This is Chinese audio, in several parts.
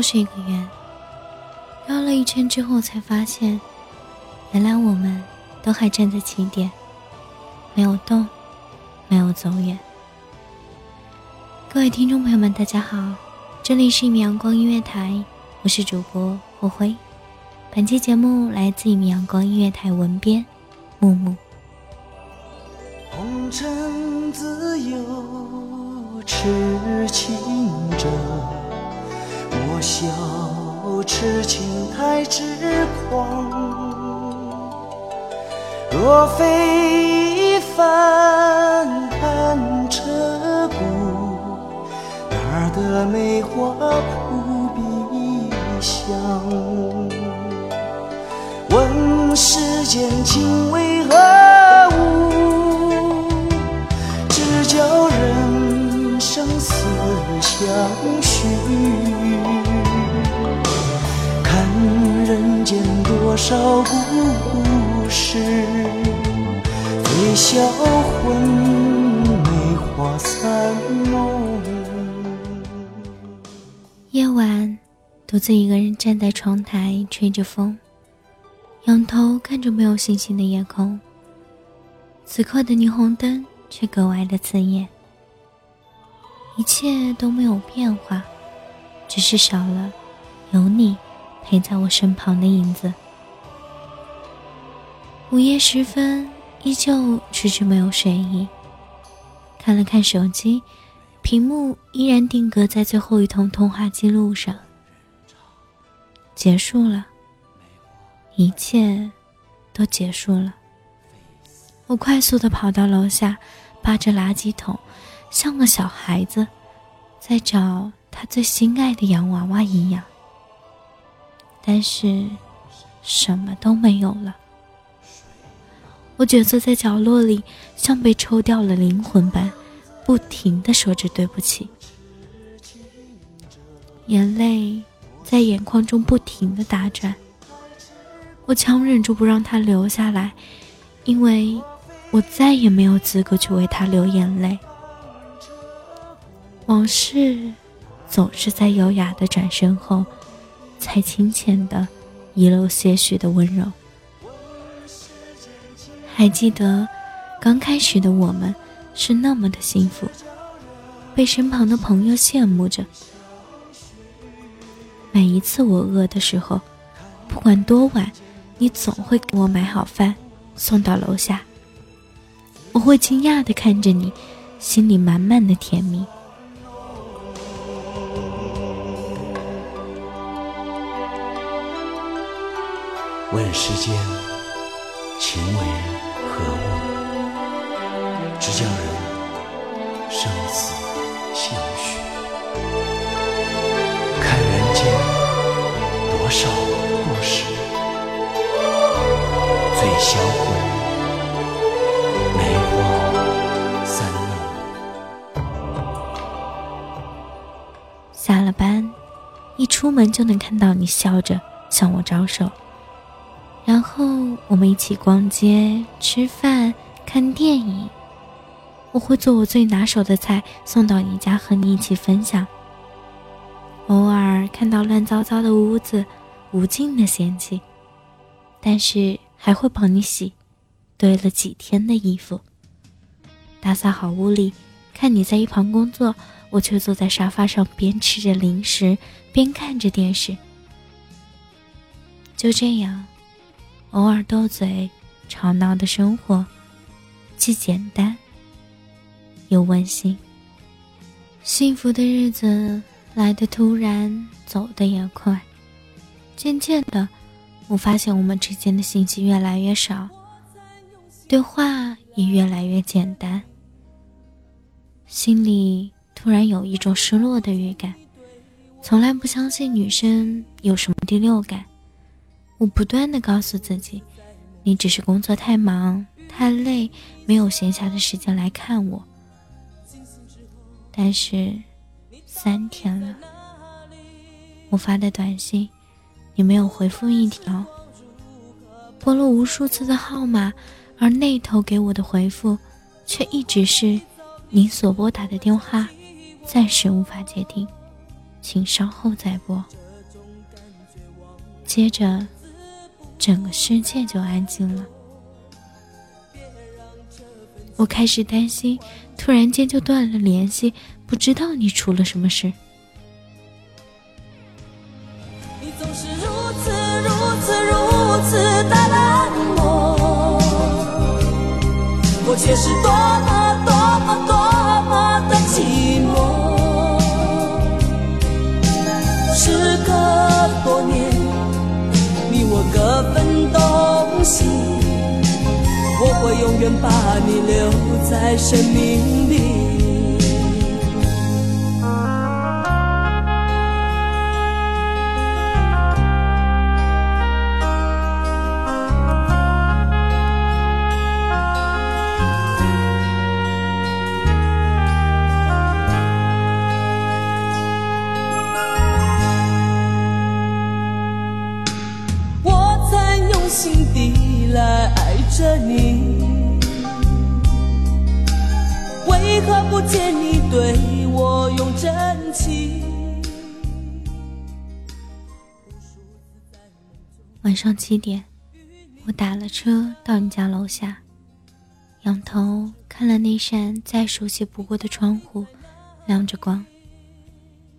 就是一个圆，绕了一圈之后，才发现，原来我们都还站在起点，没有动，没有走远。各位听众朋友们，大家好，这里是一米阳光音乐台，我是主播霍辉。本期节目来自一米阳光音乐台文编木木。红尘自有痴情者。我笑痴情太痴狂，若非一番寒彻骨，哪得梅花扑鼻香？问世间情为何物，只叫人生死相许。看人间多少故事，销魂，梅花夜晚，独自一个人站在窗台，吹着风，仰头看着没有星星的夜空。此刻的霓虹灯却格外的刺眼。一切都没有变化，只是少了有你。陪在我身旁的影子。午夜时分，依旧迟迟没有睡意。看了看手机，屏幕依然定格在最后一通通话记录上。结束了，一切都结束了。我快速的跑到楼下，扒着垃圾桶，像个小孩子，在找他最心爱的洋娃娃一样。但是，什么都没有了。我蜷缩在角落里，像被抽掉了灵魂般，不停的说着对不起。眼泪在眼眶中不停的打转。我强忍住不让它流下来，因为我再也没有资格去为他流眼泪。往事总是在优雅的转身后。才浅浅的遗漏些许的温柔。还记得刚开始的我们是那么的幸福，被身旁的朋友羡慕着。每一次我饿的时候，不管多晚，你总会给我买好饭送到楼下。我会惊讶的看着你，心里满满的甜蜜。问世间情为何物，只教人生死相许。看人间多少故事，最销魂，梅花三弄。下了班，一出门就能看到你笑着向我招手。然后我们一起逛街、吃饭、看电影，我会做我最拿手的菜送到你家和你一起分享。偶尔看到乱糟糟的屋子，无尽的嫌弃，但是还会帮你洗堆了几天的衣服，打扫好屋里。看你在一旁工作，我却坐在沙发上边吃着零食边看着电视。就这样，偶尔斗嘴、吵闹的生活，既简单又温馨。幸福的日子来的突然，走的也快。渐渐的，我发现我们之间的信息越来越少，对话也越来越简单。心里突然有一种失落的预感，从来不相信女生有什么第六感。我不断的告诉自己，你只是工作太忙太累，没有闲暇的时间来看我。但是，三天了，我发的短信，你没有回复一条，拨了无数次的号码，而那头给我的回复，却一直是。您所拨打的电话暂时无法接听，请稍后再拨。接着，整个世界就安静了。我开始担心，突然间就断了联系，不知道你出了什么事。把你留在生命上七点，我打了车到你家楼下，仰头看了那扇再熟悉不过的窗户，亮着光。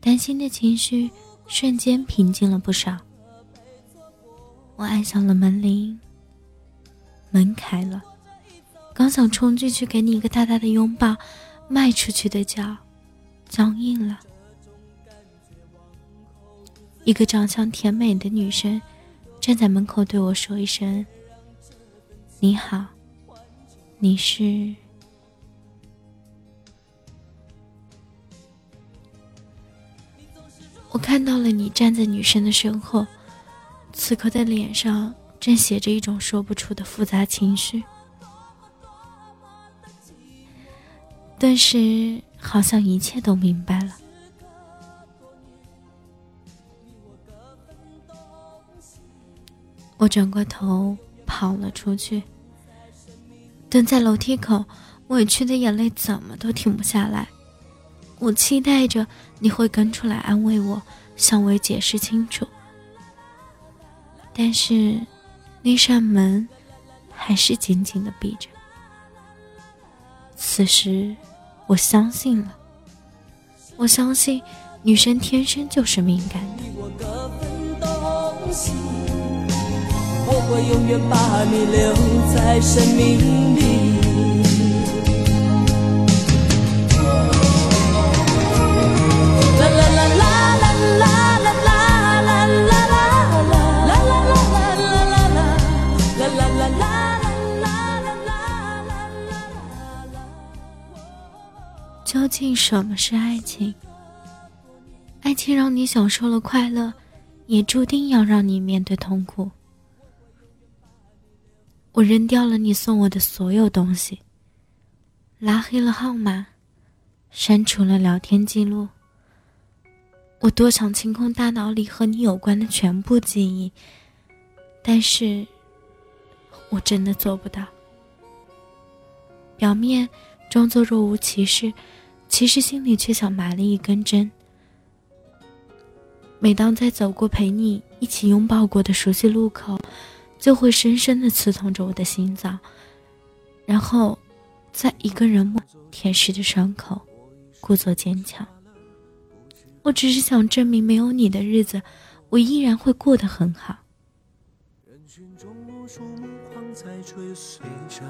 担心的情绪瞬间平静了不少。我按响了门铃。门开了，刚想冲进去给你一个大大的拥抱，迈出去的脚僵硬了。一个长相甜美的女生站在门口对我说一声：“你好，你是？”我看到了你站在女生的身后，此刻的脸上。正写着一种说不出的复杂情绪，顿时好像一切都明白了。我转过头跑了出去，蹲在楼梯口，委屈的眼泪怎么都停不下来。我期待着你会跟出来安慰我，向我解释清楚，但是。那扇门还是紧紧的闭着。此时，我相信了，我相信女生天生就是敏感的。我会永远把你留在生命里。究竟什么是爱情？爱情让你享受了快乐，也注定要让你面对痛苦。我扔掉了你送我的所有东西，拉黑了号码，删除了聊天记录。我多想清空大脑里和你有关的全部记忆，但是我真的做不到。表面。装作若无其事，其实心里却像埋了一根针。每当在走过陪你一起拥抱过的熟悉路口，就会深深的刺痛着我的心脏，然后，在一个人舔舐着伤口，故作坚强。我只是想证明，没有你的日子，我依然会过得很好。人群中无数目光在追随着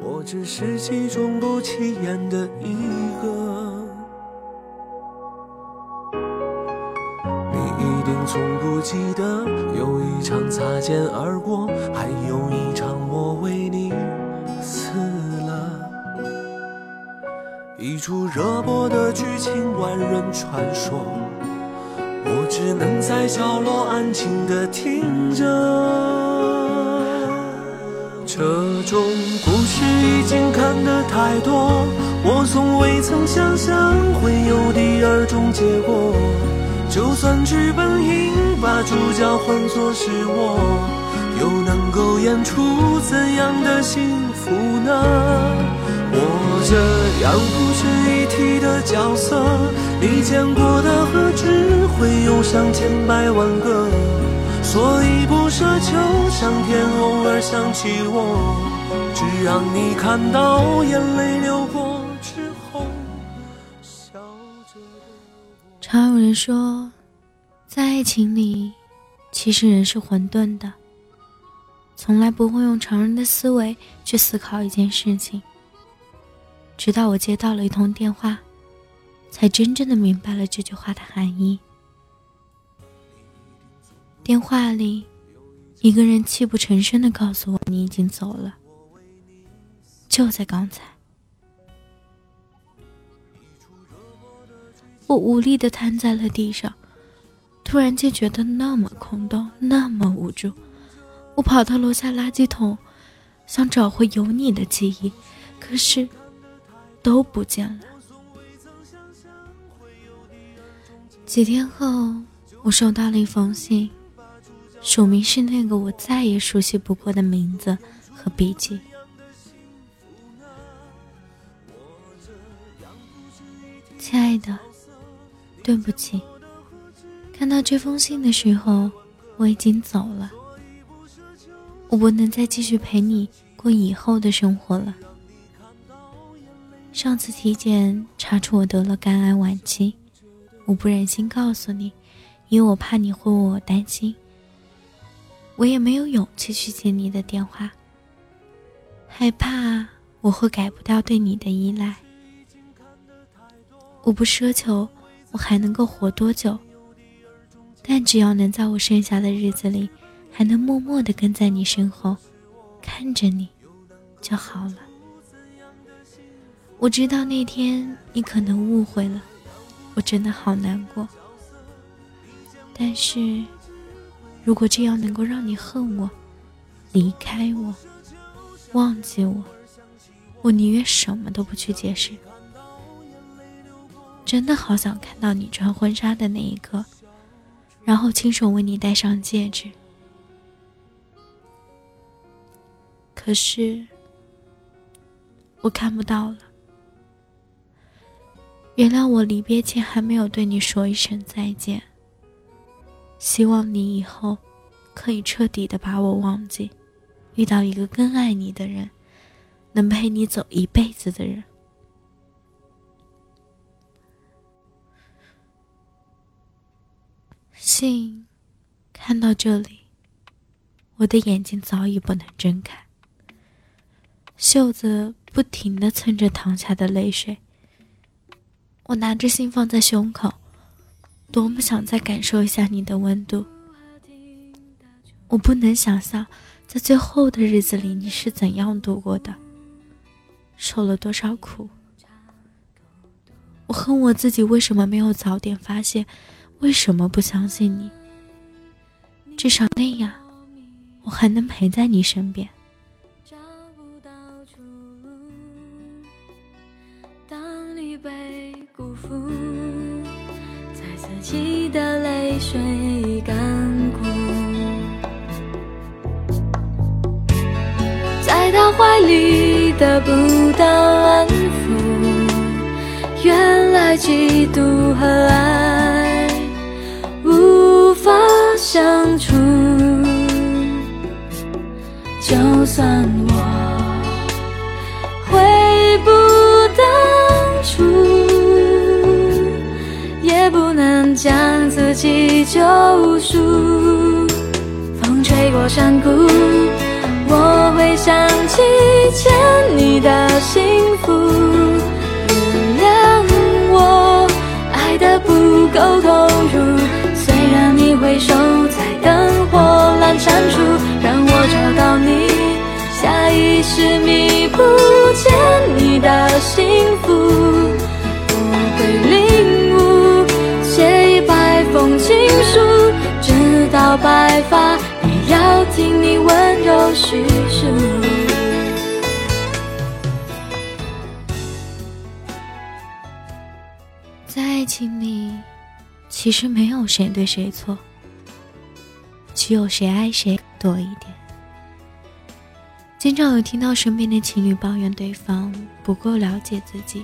我只是其中不起眼的一个。你一定从不记得，有一场擦肩而过，还有一场我为你死了。一出热播的剧情，万人传说，我只能在角落安静的听着。这种故事已经看得太多，我从未曾想象会有第二种结果。就算剧本应把主角换作是我，又能够演出怎样的幸福呢？我这样不值一提的角色，你见过的何止会有上千百万个？所以不奢求上天偶尔想起我，只让你看到眼泪流过常有人说，在爱情里，其实人是混沌的，从来不会用常人的思维去思考一件事情。直到我接到了一通电话，才真正的明白了这句话的含义。电话里，一个人泣不成声的告诉我：“你已经走了。”就在刚才，我无力的瘫在了地上，突然间觉得那么空洞，那么无助。我跑到楼下垃圾桶，想找回有你的记忆，可是都不见了。几天后，我收到了一封信。署名是那个我再也熟悉不过的名字和笔迹。亲爱的，对不起，看到这封信的时候，我已经走了。我不能再继续陪你过以后的生活了。上次体检查出我得了肝癌晚期，我不忍心告诉你，因为我怕你会为我担心。我也没有勇气去接你的电话，害怕我会改不掉对你的依赖。我不奢求我还能够活多久，但只要能在我剩下的日子里，还能默默的跟在你身后，看着你，就好了。我知道那天你可能误会了，我真的好难过，但是。如果这样能够让你恨我、离开我、忘记我，我宁愿什么都不去解释。真的好想看到你穿婚纱的那一刻，然后亲手为你戴上戒指。可是，我看不到了。原谅我离别前还没有对你说一声再见。希望你以后可以彻底的把我忘记，遇到一个更爱你的人，能陪你走一辈子的人。信看到这里，我的眼睛早已不能睁开，袖子不停的蹭着淌下的泪水。我拿着信放在胸口。多么想再感受一下你的温度！我不能想象，在最后的日子里你是怎样度过的，受了多少苦。我恨我自己为什么没有早点发现，为什么不相信你？至少那样，我还能陪在你身边。找不到出路。当你被辜负，在自己的泪水干枯。在他怀里得不到安抚。原来嫉妒和爱。相处。就算我回不当初，也不能将自己救赎。风吹过山谷，我会想起欠你的幸福。原谅我爱的不够投入，虽然你回首在灯火阑珊处，让我找到你，下意识弥补欠你的幸福。我会领悟，写一百封情书，直到白发。也要听你温柔叙述，在爱情里，其实没有谁对谁错，只有谁爱谁多一点。经常有听到身边的情侣抱怨对方不够了解自己，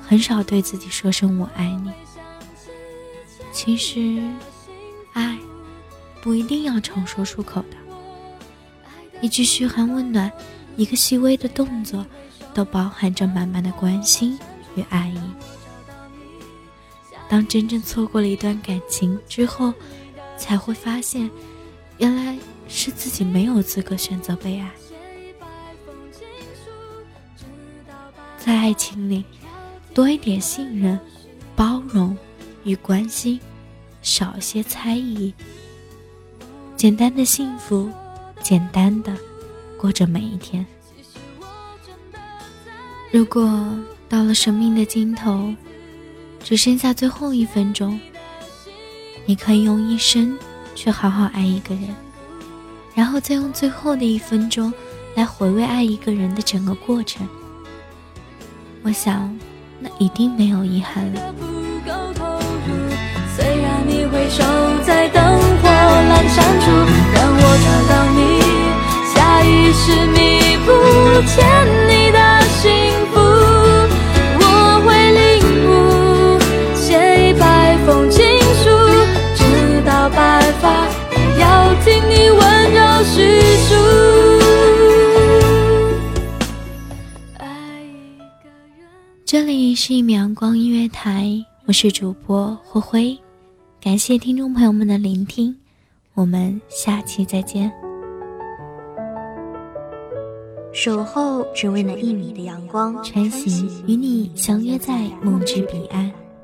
很少对自己说声“我爱你”。其实，爱。不一定要常说出口的，一句嘘寒问暖，一个细微的动作，都包含着满满的关心与爱意。当真正错过了一段感情之后，才会发现，原来是自己没有资格选择被爱。在爱情里，多一点信任、包容与关心，少一些猜疑。简单的幸福，简单的过着每一天。如果到了生命的尽头，只剩下最后一分钟，你可以用一生去好好爱一个人，然后再用最后的一分钟来回味爱一个人的整个过程。我想，那一定没有遗憾了。虽然你回首在灯火阑珊处，让我找到你，下意识弥补欠你的幸叙述。这里是一米阳光音乐台，我是主播灰灰。感谢听众朋友们的聆听，我们下期再见。守候只为那一米的阳光，穿行与你相约在梦之彼岸。